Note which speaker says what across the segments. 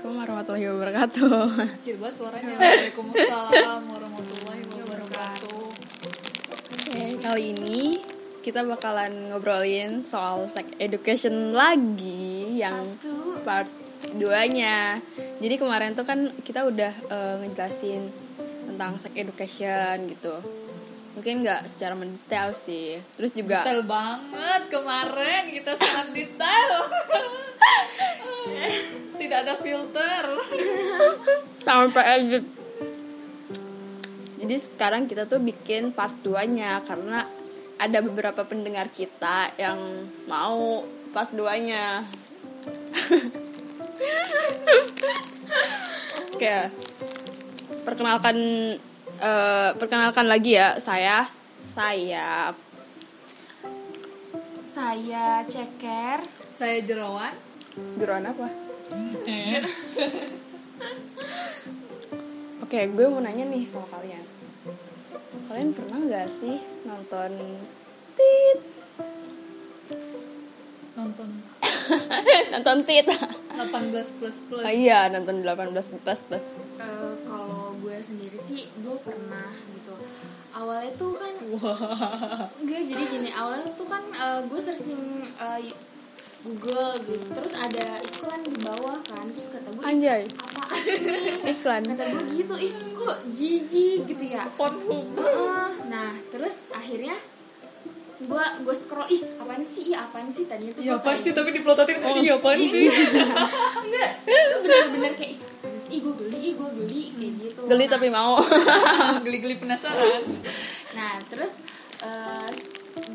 Speaker 1: Assalamualaikum warahmatullahi wabarakatuh.
Speaker 2: Kecil banget suaranya. Waalaikumsalam warahmatullahi wabarakatuh.
Speaker 1: Oke, kali ini kita bakalan ngobrolin soal sex education lagi yang part 2-nya. Jadi kemarin tuh kan kita udah eh, ngejelasin tentang sex education gitu. Mungkin nggak secara mendetail sih. Terus juga
Speaker 2: Detail banget kemarin kita sangat detail. Tidak ada filter.
Speaker 1: sampai edit. Jadi sekarang kita tuh bikin part 2-nya karena ada beberapa pendengar kita yang mau part 2-nya. Oke. Perkenalkan eh, perkenalkan lagi ya saya saya
Speaker 3: Saya Ceker.
Speaker 2: Saya Jerawan.
Speaker 1: Juruan apa? Oke, gue mau nanya nih sama kalian. Kalian pernah nggak sih nonton tit?
Speaker 2: Nonton
Speaker 1: nonton tit?
Speaker 2: 18 plus plus.
Speaker 1: Ah, iya, nonton 18 plus plus.
Speaker 3: Eh, kalau gue sendiri sih gue pernah gitu. Awalnya tuh kan enggak jadi gini awalnya tuh kan eh, gue searching eh, Google gitu. Terus ada iklan di bawah kan. Terus kata gue
Speaker 1: Anjay,
Speaker 3: apa
Speaker 1: iklan.
Speaker 3: kata gue gitu ih kok jijik gitu ya
Speaker 2: Pornhub.
Speaker 3: Heeh. nah terus akhirnya gue gue scroll ih apaan sih ih apaan sih tadinya tuh
Speaker 2: Iya
Speaker 3: gua
Speaker 2: apaan sih tapi diplototin iya apaan sih?
Speaker 3: enggak itu bener-bener kayak ih gue geli ih gue geli kayak gitu
Speaker 1: Geli
Speaker 3: Nah,
Speaker 1: tapi mau.
Speaker 2: Geli-geli penasaran.
Speaker 3: nah terus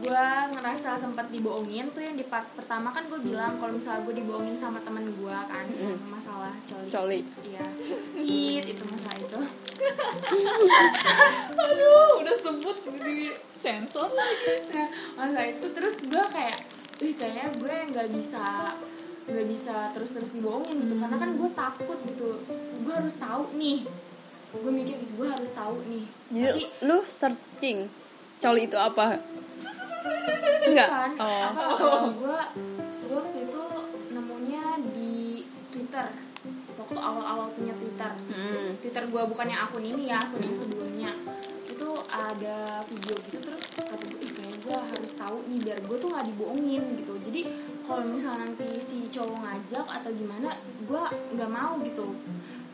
Speaker 3: gue ngerasa sempat dibohongin tuh yang di part pertama kan gue bilang kalau misalnya gue dibohongin sama temen gue kan yang masalah coli.
Speaker 1: Coli.
Speaker 3: iya. It, itu masalah itu.
Speaker 2: Aduh, udah sebut di sensor
Speaker 3: nah masalah itu terus gue kayak wih kayaknya gue nggak bisa nggak bisa terus-terus dibohongin gitu. Karena kan gue takut gitu. Gue harus tahu nih. Gue mikir gitu gue harus tahu nih.
Speaker 1: Jadi lu searching coli itu apa? Enggak.
Speaker 3: kan?
Speaker 1: Oh.
Speaker 3: apa? Uh, gue gue waktu itu nemunya di Twitter. Waktu awal-awal punya Twitter.
Speaker 1: Hmm.
Speaker 3: Twitter gue bukan yang akun ini ya akun yang sebelumnya. Itu ada video gitu terus kata gue ih kayaknya gue harus tahu nih biar gue tuh nggak dibohongin gitu. Jadi kalau misalnya nanti si cowok ngajak atau gimana gue nggak mau gitu.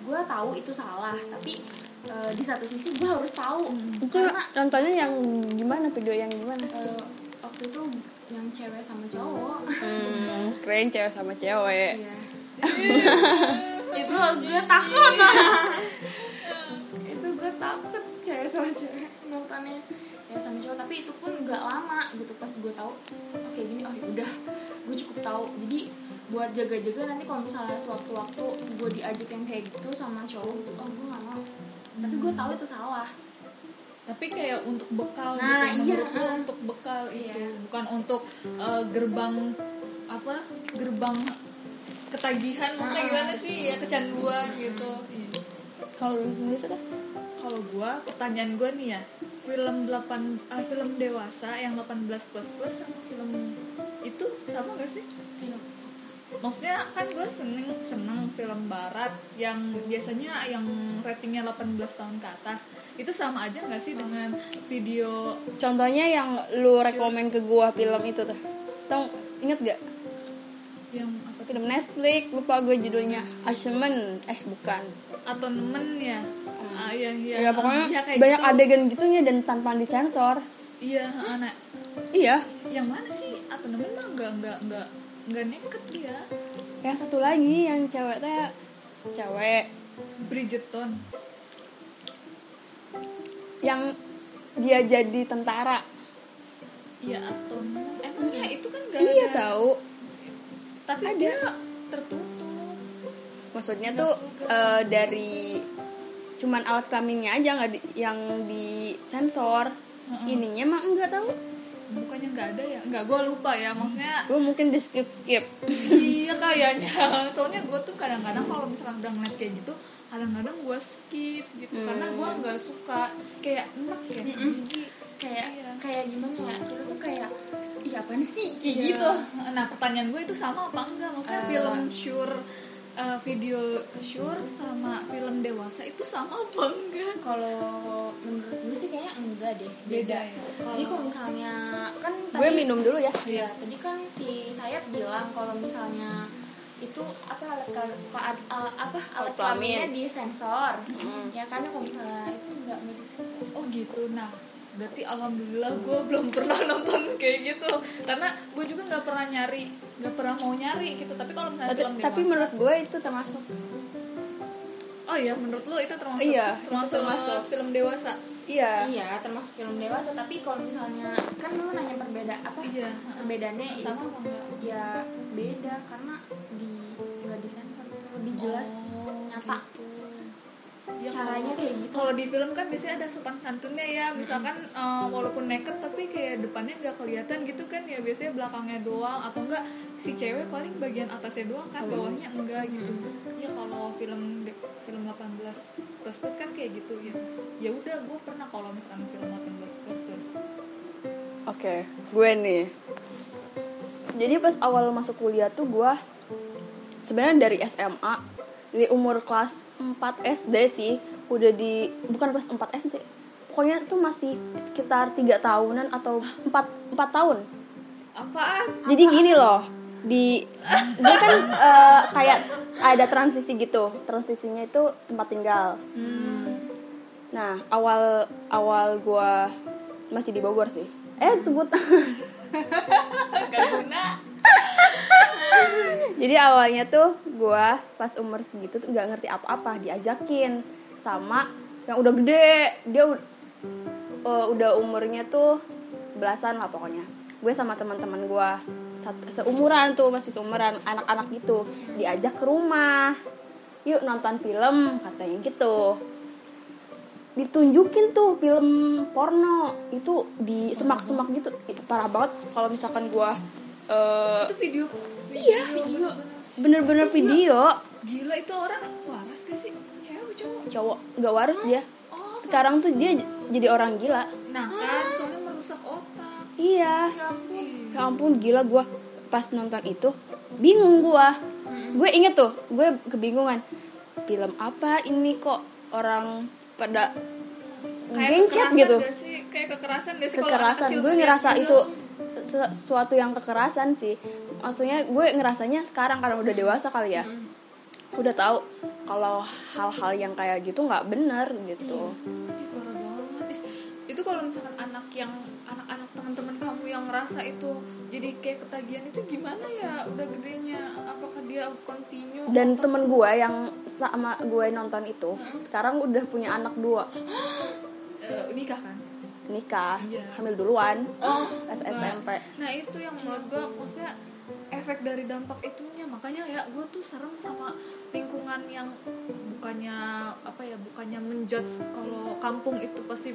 Speaker 3: Gue tahu itu salah tapi eh, di satu sisi gue harus tahu.
Speaker 1: Itu
Speaker 3: karena
Speaker 1: nontonnya yang gimana? Video yang gimana?
Speaker 3: eh, itu yang cewek sama cowok.
Speaker 1: Hmm, keren cewek sama cewek.
Speaker 3: Iya. itu gue takut. Itu gue takut cewek sama cewek. Nontonnya ya sama cowok tapi itu pun gak lama gitu pas gue tahu oke gini oh udah gue cukup tahu. Jadi buat jaga-jaga nanti kalau misalnya sewaktu-waktu gue diajak yang kayak gitu sama cowok gitu oh gue gak mau. Tapi gue tahu itu salah
Speaker 2: Tapi kayak untuk bekal
Speaker 3: Nah,
Speaker 2: gitu.
Speaker 3: iya, ah.
Speaker 2: untuk bekal itu,
Speaker 3: Iya.
Speaker 2: bukan untuk uh, gerbang apa? Gerbang ketagihan maksudnya
Speaker 3: Ah.
Speaker 2: gimana sih? Ya kecanduan gitu. Iya.
Speaker 1: Kalau lu sendiri sudah?
Speaker 2: Kalau gua pertanyaan gua nih ya, film 8 ah, film dewasa yang 18 plus plus sama film itu sama gak sih?
Speaker 3: Film.
Speaker 2: Maksudnya kan gue seneng seneng film barat yang biasanya yang ratingnya 18 tahun ke atas itu sama aja nggak sih dengan video
Speaker 1: Contohnya yang lu rekomen ke gua film itu tuh. Tau inget gak?
Speaker 2: yang apa?
Speaker 1: Film Netflix, lupa gue judulnya. Ashemen, eh bukan.
Speaker 2: atau nemen ya? Ah iya iya.
Speaker 1: Ya, pokoknya
Speaker 2: Iya, kayak
Speaker 1: banyak
Speaker 2: gitu.
Speaker 1: adegan gitunya dan tanpa disensor.
Speaker 2: Iya, anak.
Speaker 1: Iya.
Speaker 2: Yang mana sih? Atau nemen mah enggak enggak enggak enggak neket dia.
Speaker 1: Yang satu lagi yang cewek teh cewek
Speaker 2: Bridgerton.
Speaker 1: yang dia jadi tentara.
Speaker 2: Iya atau emangnya itu kan enggak
Speaker 1: Iya
Speaker 2: ada.
Speaker 1: tahu.
Speaker 2: Tapi
Speaker 1: Ada.
Speaker 2: dia tertutup.
Speaker 1: Maksudnya tuh eh, dari cuman alat kelaminnya aja nggak di- yang disensor. Ininya mah enggak tahu.
Speaker 2: Bukannya enggak ada ya? Enggak, gua lupa ya. Maksudnya
Speaker 1: Gue mungkin di skip skip.
Speaker 2: iya kayaknya soalnya gue tuh kadang-kadang kalau misalkan udah ngeliat kayak gitu kadang-kadang gue skip gitu karena gue nggak suka kayak enak ya jijik
Speaker 3: kayak
Speaker 2: Iya.
Speaker 3: kayak gimana ya kita tuh kayak ih apaan sih kayak
Speaker 2: Iya.
Speaker 3: gitu
Speaker 2: nah pertanyaan gue itu sama apa enggak maksudnya
Speaker 3: Eh.
Speaker 2: film sure eh, video sure sama film dewasa itu sama apa enggak
Speaker 3: kalau menurut gue sih kayaknya enggak deh
Speaker 2: Beda
Speaker 3: beda,
Speaker 2: ya?
Speaker 3: jadi kalau misalnya kan
Speaker 1: gue minum dulu ya
Speaker 3: Iya, tadi kan si Sayap bilang kalau misalnya itu apa alat kal- pa- a- apa alat
Speaker 1: Alat kelamin.
Speaker 3: kelaminnya di sensor. Ya kan kalau misalnya itu enggak enggak di sensor.
Speaker 2: oh gitu nah berarti alhamdulillah gue belum pernah nonton kayak gitu karena gue juga nggak pernah nyari nggak pernah mau nyari gitu tapi kalau misalnya
Speaker 1: tapi,
Speaker 2: film
Speaker 1: tapi
Speaker 2: dewasa-
Speaker 1: menurut gue itu termasuk
Speaker 2: oh iya menurut lo itu termasuk
Speaker 1: Iya,
Speaker 2: termasuk,
Speaker 1: itu termasuk.
Speaker 2: film dewasa
Speaker 1: iya
Speaker 3: Iya, termasuk film dewasa, tapi kalau misalnya kan lu nanya perbeda apa?
Speaker 2: Iya.
Speaker 3: Perbedaannya
Speaker 2: sama
Speaker 3: itu
Speaker 2: enggak
Speaker 3: ya beda karena di nggak disensor itu lebih jelas
Speaker 2: Oh,
Speaker 3: nyata.
Speaker 2: gitu. Ya,
Speaker 3: Caranya kayak gitu.
Speaker 2: Kalau di film kan biasanya ada sopan santunnya ya, misalkan eh, walaupun naked tapi kayak depannya nggak kelihatan gitu kan ya biasanya belakangnya doang atau enggak si cewek paling bagian atasnya doang kan bawahnya enggak gitu. Ya kalau film film 18 plus plus kan kayak gitu ya. Ya udah gue pernah kalau misalkan film 18 plus plus.
Speaker 1: oke gue nih jadi pas awal masuk kuliah tuh gue sebenarnya dari SMA dari umur kelas 4 SD sih. Udah di bukan kelas 4 SD pokoknya tuh masih sekitar tiga tahunan atau 4 4 tahun.
Speaker 2: Apaan?
Speaker 1: jadi gini loh di dia kan eh, kayak ada transisi gitu. Transisinya itu tempat tinggal. Nah awal awal gua masih di Bogor sih. Eh sebut.
Speaker 2: Gak guna.
Speaker 1: Jadi awalnya tuh gua pas umur segitu tuh nggak ngerti apa-apa diajakin sama yang udah gede. Dia u- eh, udah umurnya tuh belasan lah pokoknya. Gue sama teman-teman sat- seumuran tuh masih seumuran anak-anak gitu. Diajak ke rumah. Yuk nonton film katanya gitu. Ditunjukin tuh film porno. Itu di semak-semak gitu. Parah banget. Kalau misalkan gua eh,
Speaker 2: Itu video.
Speaker 1: Iya,
Speaker 2: video.
Speaker 1: bener-bener video.
Speaker 2: Gila itu orang waras gak sih? Cewek cowok?
Speaker 1: cowok. Nggak waras dia.
Speaker 2: Oh,
Speaker 1: sekarang tuh dia jadi orang gila.
Speaker 2: Nah kan, soalnya merusak otak.
Speaker 1: iya.
Speaker 2: Ih,
Speaker 1: ya ampun gila gua. Pas nonton itu bingung gua. Gue inget tuh gue kebingungan. Film apa ini kok orang pada gencet gitu?
Speaker 2: Kayak kekerasan gak sih?
Speaker 1: kekerasan. gue ngerasa
Speaker 2: gitu?
Speaker 1: itu se- sesuatu yang kekerasan sih maksudnya gue ngerasanya sekarang karena udah dewasa kali ya udah tahu kalau hal-hal yang kayak gitu nggak bener gitu
Speaker 2: Ih, parah banget. Itu kalau misalkan anak yang anak-anak teman-teman kamu yang ngerasa itu jadi kayak ketagihan itu gimana ya udah gedenya? Apakah dia continue?
Speaker 1: dan
Speaker 2: atau-
Speaker 1: temen gue yang sama gue nonton itu sekarang udah punya anak dua
Speaker 2: Eh, nikah kan?
Speaker 1: nikah
Speaker 2: Iya.
Speaker 1: hamil duluan
Speaker 2: Oh, bukan.
Speaker 1: SMP
Speaker 2: Nah itu yang menurut gue maksudnya efek dari dampak itunya. Makanya ya gue tuh serem sama lingkungan yang bukannya apa ya bukannya menjudge kalau kampung itu pasti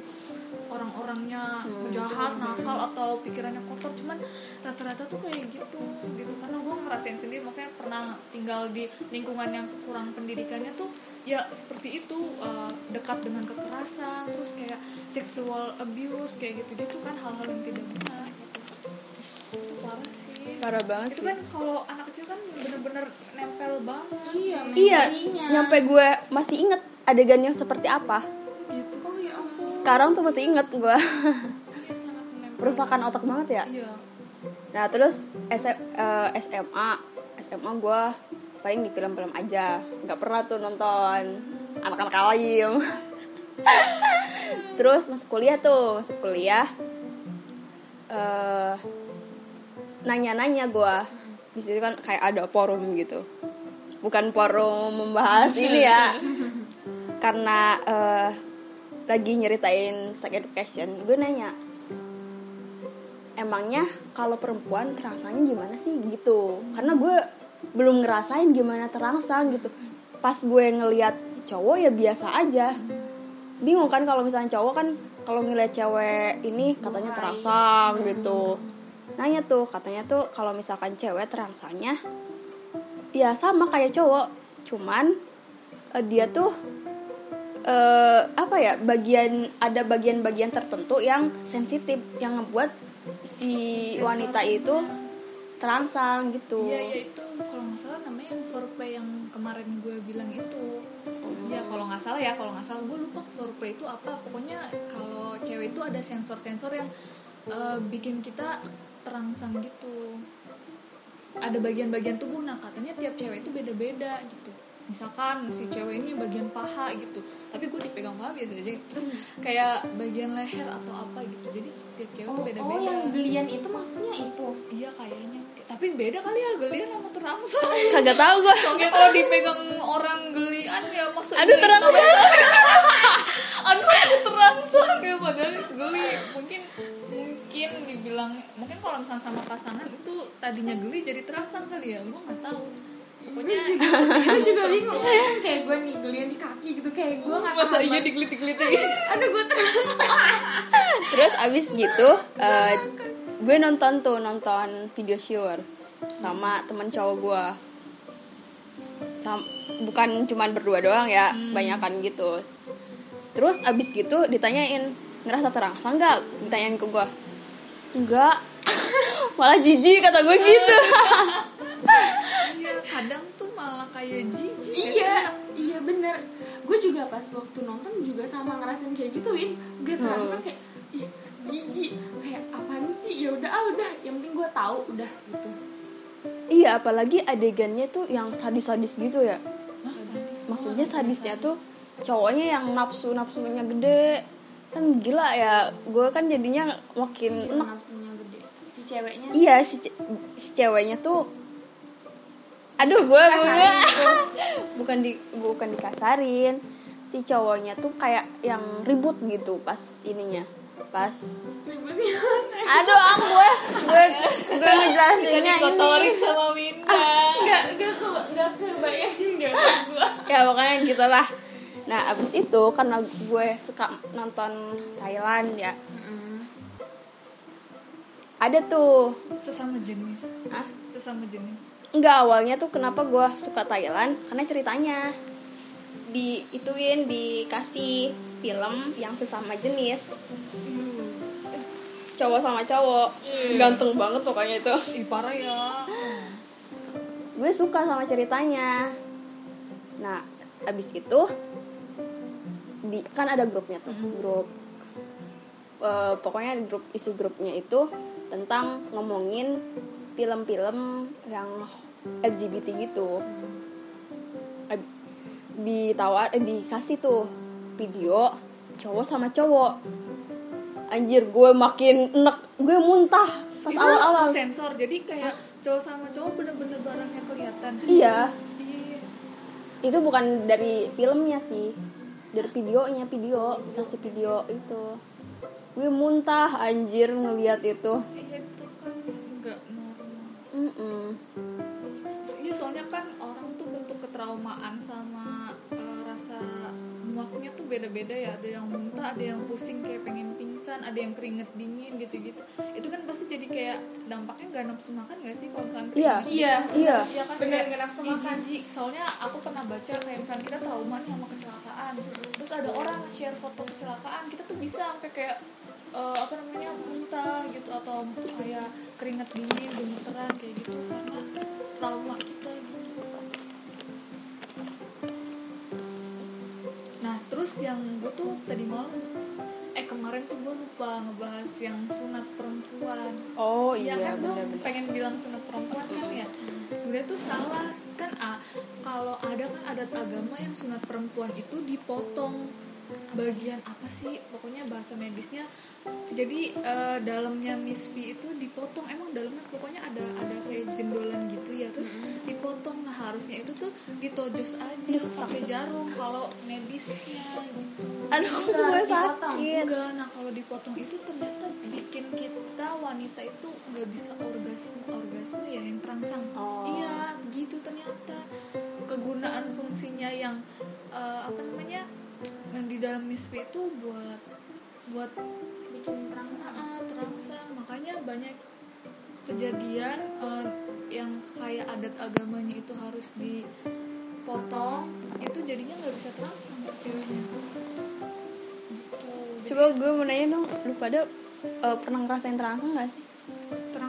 Speaker 2: orang-orangnya jahat nakal atau pikirannya kotor. Cuman rata-rata tuh kayak gitu gitu. Karena gue ngerasain sendiri maksudnya pernah tinggal di lingkungan yang kurang pendidikannya tuh ya seperti itu eh, dekat dengan kekerasan terus kayak sexual abuse kayak gitu. Dia tuh kan hal-hal yang tidak benar gitu. Itu parah sih
Speaker 1: parah banget
Speaker 2: itu
Speaker 1: sih.
Speaker 2: kan kalau anak kecil kan bener-bener nempel banget.
Speaker 3: Iya,
Speaker 1: iya nyampe gue masih inget adegannya seperti apa.
Speaker 2: Gitu.
Speaker 3: Oh ya ampun.
Speaker 1: sekarang tuh masih inget gue
Speaker 2: iya sangat menempel.
Speaker 1: Perusakan otak banget ya?
Speaker 2: Iya.
Speaker 1: Nah terus SM, eh, SMA SMA gue paling di film-film aja. Nggak pernah tuh nonton. Anak-anak alim terus masuk kuliah tuh masuk kuliah eh nanya-nanya gue di situ kan kayak ada forum gitu. Bukan forum membahas ini ya. Karena eh, lagi nyeritain sex education gue nanya emangnya kalau perempuan terangsangnya gimana sih? Gitu. Karena gue belum ngerasain gimana terangsang gitu. Pas gue ngeliat cowok ya biasa aja. Bingung kan kalau misalnya cowok kan kalau ngeliat cewek ini katanya terangsang gitu nanya tuh katanya tuh kalau misalkan cewek terangsangnya ya sama kayak cowok. Cuman eh, dia tuh eh, apa ya bagian ada bagian-bagian tertentu yang sensitif yang ngebuat si wanita itu terangsang gitu.
Speaker 2: Iya iya itu kalau nggak salah namanya yang foreplay yang kemarin gue bilang itu. Iya kalau nggak salah ya kalau nggak salah gue lupa foreplay itu apa. Pokoknya kalau cewek itu ada sensor-sensor yang eh, bikin kita terangsang gitu. Ada bagian-bagian tubuh nah katanya tiap cewek itu beda-beda gitu. Misalkan si cewek ini bagian paha gitu tapi gue dipegang paha biasa aja. Terus kayak bagian leher atau apa gitu. Jadi tiap cewek
Speaker 3: oh,
Speaker 2: tuh beda-beda
Speaker 3: oh yang gelian itu maksudnya itu?
Speaker 2: Iya kayaknya. Tapi beda kali ya gelian sama terangsang.
Speaker 1: Kagak tahu gue
Speaker 2: soalnya kalau dipegang orang gelian ya masa
Speaker 1: aduh terangsang.
Speaker 2: aduh terangsang ya padahal geli. Mungkin mungkin dibilang mungkin kalau misalnya sama pasangan itu tadinya geli jadi terangsang kali ya gue nggak tahu. Pokoknya
Speaker 3: gue juga bingung. kayak gue nih gelian di kaki gitu kayak gue nggak
Speaker 2: masa iya
Speaker 3: banget.
Speaker 2: digelitik-gelitik
Speaker 3: aduh gue terus
Speaker 1: terus abis gitu eh, gue nonton tuh nonton video sure sama temen cowok gue Sam bukan cuman berdua doang ya banyakan gitu. Terus abis gitu ditanyain ngerasa terangsang nggak? Ditanyain ke gue enggak. Malah jijik kata gue gitu.
Speaker 2: Iya kadang tuh malah kayak jijik.
Speaker 3: Iya iya bener. Gue juga pas waktu nonton juga sama ngerasain kayak gituin gue terangsang kayak ih jijik. Kayak apaan sih? Ya udah ah udah. Yang penting gue tahu udah gitu.
Speaker 1: Iya apalagi adegannya tuh yang sadis-sadis gitu ya. Maksudnya sadisnya tuh cowoknya yang nafsu nafsunya gede kan gila ya gue kan jadinya makin
Speaker 3: nafsunya gede. Si ceweknya?
Speaker 1: Iya si, ce- si ceweknya tuh aduh gue bukan di bukan dikasarin. Si cowoknya tuh kayak yang ribut gitu pas ininya pas
Speaker 3: ributnya
Speaker 1: aduh ah gue gue gue ngejelasinnya ini.
Speaker 2: sama Winda
Speaker 3: nggak nggak ke nggak kebayangin deh gue
Speaker 1: ya pokoknya gitu lah nah abis itu karena gue suka nonton Thailand ya. Ada tuh.
Speaker 2: Sesama jenis.
Speaker 1: Ah
Speaker 2: sesama jenis.
Speaker 1: Enggak awalnya tuh kenapa gue suka Thailand? Karena ceritanya di ituin dikasih film yang sesama jenis. Cowok sama cowok. Ganteng banget pokoknya itu.
Speaker 2: Ih parah ya.
Speaker 1: Gue suka sama ceritanya. Nah abis itu di kan ada grupnya tuh grup Eh, pokoknya grup isi grupnya itu tentang ngomongin film-film yang LGBT gitu. Eh, ditawar eh, dikasih tuh video cowok sama cowok. Anjir gue makin enek gue muntah pas
Speaker 2: Itu
Speaker 1: awal-awal.
Speaker 2: sensor jadi kayak cowok sama cowok bener-bener barangnya kelihatan.
Speaker 1: Iya.
Speaker 2: Iya.
Speaker 1: itu bukan dari filmnya sih dari videonya video kasih video itu. Gue muntah anjir ngeliat itu
Speaker 2: beda-beda ya ada yang muntah ada yang pusing kayak pengen pingsan ada yang keringet dingin gitu-gitu itu kan pasti jadi kayak dampaknya gak nafsu makan gak sih kalau misalkan
Speaker 1: Iya.
Speaker 2: keringet
Speaker 3: iya
Speaker 1: iya
Speaker 2: Iya kan
Speaker 3: Bener, nggak nafsu makan.
Speaker 2: jijik. Soalnya aku pernah baca kayak misalnya kita trauma nih sama kecelakaan. Terus ada orang nge-share foto kecelakaan, kita tuh bisa sampai kayak eh, apa namanya muntah gitu atau kayak keringat dingin, gemeteran kayak gitu karena trauma kita gitu. Yang gue tuh tadi malam eh kemarin tuh gue lupa ngebahas yang sunat perempuan.
Speaker 1: Oh
Speaker 2: Iya
Speaker 1: iya
Speaker 2: kan
Speaker 1: bener-bener.
Speaker 2: pengen bilang sunat perempuan kan ya. Sebenarnya tuh salah kan ah, kalau ada kan adat agama yang sunat perempuan itu dipotong. Bagian apa sih? Pokoknya bahasa medisnya. Jadi eh, dalamnya Miss V itu dipotong. Emang dalamnya pokoknya ada ada kayak jendolan gitu ya. Terus dipotong nah harusnya itu tuh ditojos aja pakai jarum kalau medisnya gitu.
Speaker 1: Aduh gue sakit.
Speaker 2: Enggak nah kalau dipotong itu ternyata bikin kita wanita itu nggak bisa orgasme orgasme ya yang terangsang
Speaker 1: Oh.
Speaker 2: iya gitu ternyata. Kegunaan fungsinya yang eh, apa namanya yang di dalam misfi itu buat buat
Speaker 3: bikin terangsang
Speaker 2: ah, terangsang makanya banyak kejadian eh, yang kayak adat agamanya itu harus dipotong itu jadinya nggak bisa terangsang tuh ceweknya. Gitu.
Speaker 1: Coba gue mau nanya dong lu pada eh, pernah ngerasain terangsang gak sih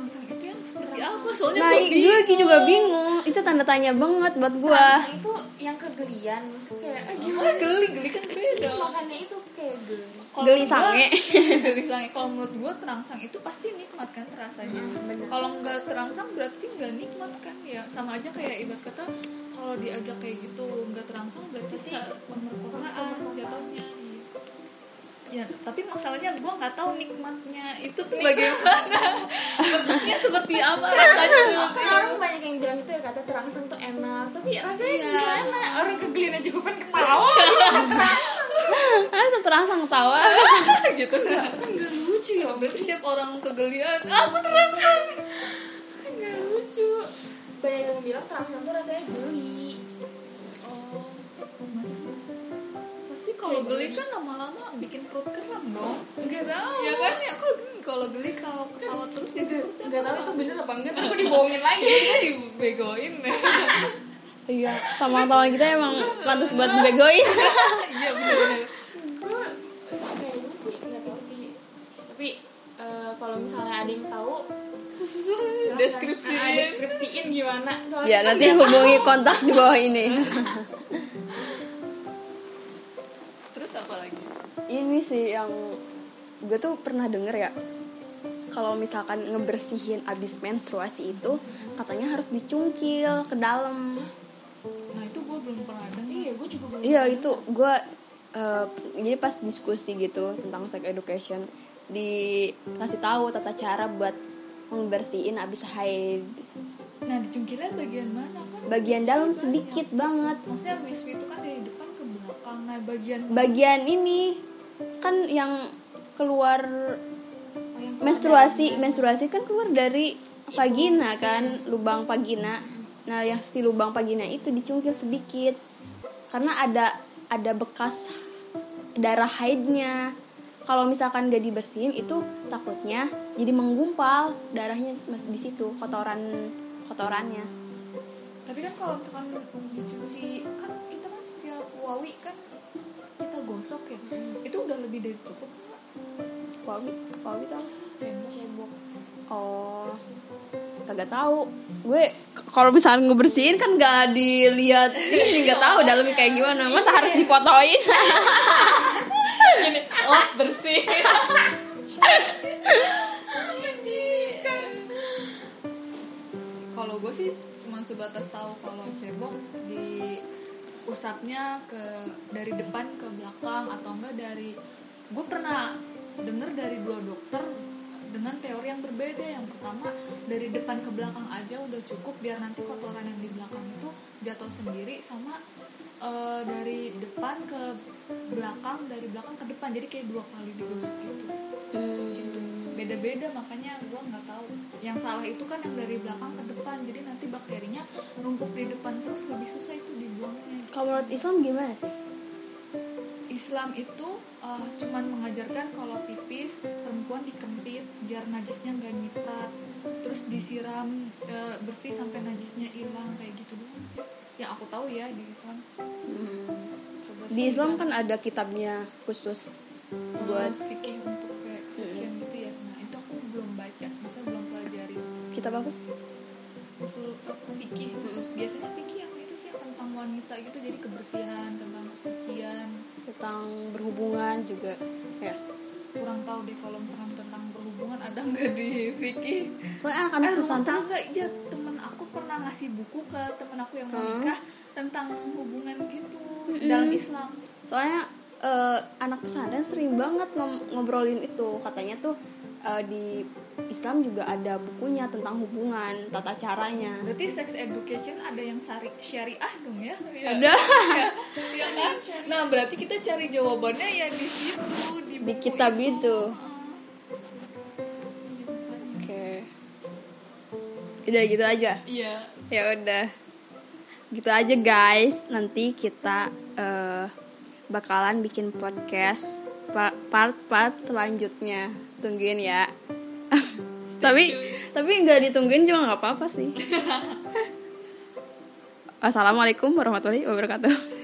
Speaker 2: terangsang itu yang seperti apa? soalnya
Speaker 1: nah
Speaker 2: gue
Speaker 1: gue juga bingung. itu tanda tanya banget buat gue
Speaker 3: itu yang kegelian maksudnya kayak ah, gimana?
Speaker 2: Geli geli kan beda.
Speaker 3: Makannya itu kayak geli.
Speaker 1: Geli sange.
Speaker 2: geli sange. Kalau menurut gue terangsang itu pasti nikmat kan rasanya.
Speaker 3: Hmm,
Speaker 2: kalau nggak terangsang berarti nggak nikmat kan ya? Sama aja kayak ibarat kata kalau diajak kayak gitu nggak terangsang berarti pemerkosaan
Speaker 3: pemerkosaan.
Speaker 2: jatuhnya ya tapi masalahnya gue nggak tahu nikmatnya itu tuh bagaimana. Bentuknya seperti apa rasanya tuh
Speaker 3: kan orang banyak yang bilang itu ya kata terangsang tuh enak tapi rasanya
Speaker 2: Iya.
Speaker 3: gimana? Orang kegelian aja gue pengen ketawa.
Speaker 1: Ah terangsang ketawa.
Speaker 2: Gitu kan.
Speaker 3: Kan gak lucu ya
Speaker 2: berarti setiap orang kegelian aku terangsang.
Speaker 3: Kan gak lucu. Banyak yang bilang terangsang tuh rasanya geli
Speaker 2: kalau geli kan lama-lama bikin perut kram dong.
Speaker 3: Nggak tahu.
Speaker 2: Ya kan? Ya kalau kalau geli kalau ketawa terus jadi perutnya
Speaker 3: nggak tahu itu bener apa enggak tapi dibohongin lagi.
Speaker 2: Dibegoin.
Speaker 1: Iya teman-teman kita emang pantas buat begoin
Speaker 2: iya bener-bener.
Speaker 3: Gue kayaknya sih nggak tahu sih tapi eh, kalau misalnya ada yang tahu.
Speaker 2: Deskripsiin.
Speaker 3: Ah, deskripsiin gimana? Soalnya
Speaker 1: ya
Speaker 3: kita
Speaker 1: nanti hubungi kontak di bawah ini sih yang gue tuh pernah denger ya. Kalau misalkan ngebersihin abis menstruasi itu katanya harus dicungkil ke dalam.
Speaker 2: Nah itu gue belum pernah
Speaker 3: tahu.
Speaker 2: dengar
Speaker 3: iya gue juga belum
Speaker 1: iya itu gue eh, jadi pas diskusi gitu tentang sex education dikasih tahu tata cara buat membersihin abis haid.
Speaker 2: Nah dicungkilnya bagian mana kan?
Speaker 1: Bagian dalam
Speaker 2: banyak.
Speaker 1: sedikit banget.
Speaker 2: Maksudnya bisu itu kan dari depan ke belakang. Nah bagian
Speaker 1: bagian ini kan yang keluar
Speaker 3: Oh, yang
Speaker 1: menstruasi menstruasi kan keluar dari vagina kan lubang vagina. Nah yang si lubang vagina itu dicungkil sedikit karena ada ada bekas darah haidnya. Kalau misalkan gak dibersihin itu takutnya jadi menggumpal darahnya masih di situ kotoran kotorannya.
Speaker 2: Tapi kan kalau misalkan dicuci kan kita kan setiap wawi kan kita gosok ya? Itu udah lebih dari cukup. Nggak?
Speaker 1: wawi wawi tau
Speaker 2: Cembok.
Speaker 3: cebok
Speaker 1: oh kagak tahu. Gue kalau misalnya ngebersihin kan gak dilihat ini nggak tahu dalamnya kayak gimana. Masa harus dipotoin?
Speaker 2: Gini oh bersih. Kalau gue sih cuma sebatas tahu kalau cebok di usapnya ke dari depan ke belakang atau enggak dari gue pernah dengar dari dua dokter dengan teori yang berbeda. Yang pertama dari depan ke belakang aja udah cukup biar nanti kotoran yang di belakang itu jatuh sendiri sama eh, dari depan ke belakang dari belakang ke depan. Jadi kayak dua kali digosok gitu. Gitu. Beda-beda makanya gue nggak tahu yang salah itu kan yang dari belakang ke depan. Jadi nanti bakterinya numpuk di depan terus lebih susah itu dibuangnya.
Speaker 1: Kalau menurut Islam gimana sih?
Speaker 2: Islam itu uh, cuman mengajarkan kalau pipis perempuan dikempit biar najisnya nggak nyiprat. Terus disiram uh, bersih sampai najisnya hilang kayak gitu doang sih. Yang aku tahu ya di Islam. Coba
Speaker 1: di Islam kan ada kitabnya khusus
Speaker 2: uh,
Speaker 1: buat
Speaker 2: fikih untuk kayak kesucian gitu ya. Nah itu aku belum baca. Masa belum
Speaker 1: kitab apa sih
Speaker 2: usul fikih biasanya fikih yang itu sih tentang wanita gitu jadi kebersihan tentang kesucian.
Speaker 1: Tentang berhubungan juga ya.
Speaker 2: Kurang tahu deh kalau misalkan tentang berhubungan ada nggak di fikih
Speaker 1: soalnya anak-anak
Speaker 2: eh,
Speaker 1: pesantren
Speaker 2: tangga ya temen aku pernah ngasih buku ke temen aku yang mau
Speaker 1: Hmm.
Speaker 2: nikah tentang hubungan gitu dalam Islam.
Speaker 1: Soalnya eh, anak pesantren sering banget ngom- ngobrolin itu. Katanya tuh eh, di Islam juga ada bukunya tentang hubungan tata caranya.
Speaker 2: Berarti sex education ada yang syari syariah dong ya? Ya.
Speaker 1: ada.
Speaker 2: Ya, ya kan? Nah berarti kita cari jawabannya ya di situ di,
Speaker 1: Di
Speaker 2: buku
Speaker 1: kitab itu.
Speaker 2: Heeh.
Speaker 1: oke. Udah gitu aja?
Speaker 2: Iya.
Speaker 1: Ya udah. Gitu aja guys. Nanti kita eh, bakalan bikin podcast pa- part-part selanjutnya. Tungguin ya tapi tapi nggak ditungguin juga nggak apa-apa sih. Assalamualaikum warahmatullahi wabarakatuh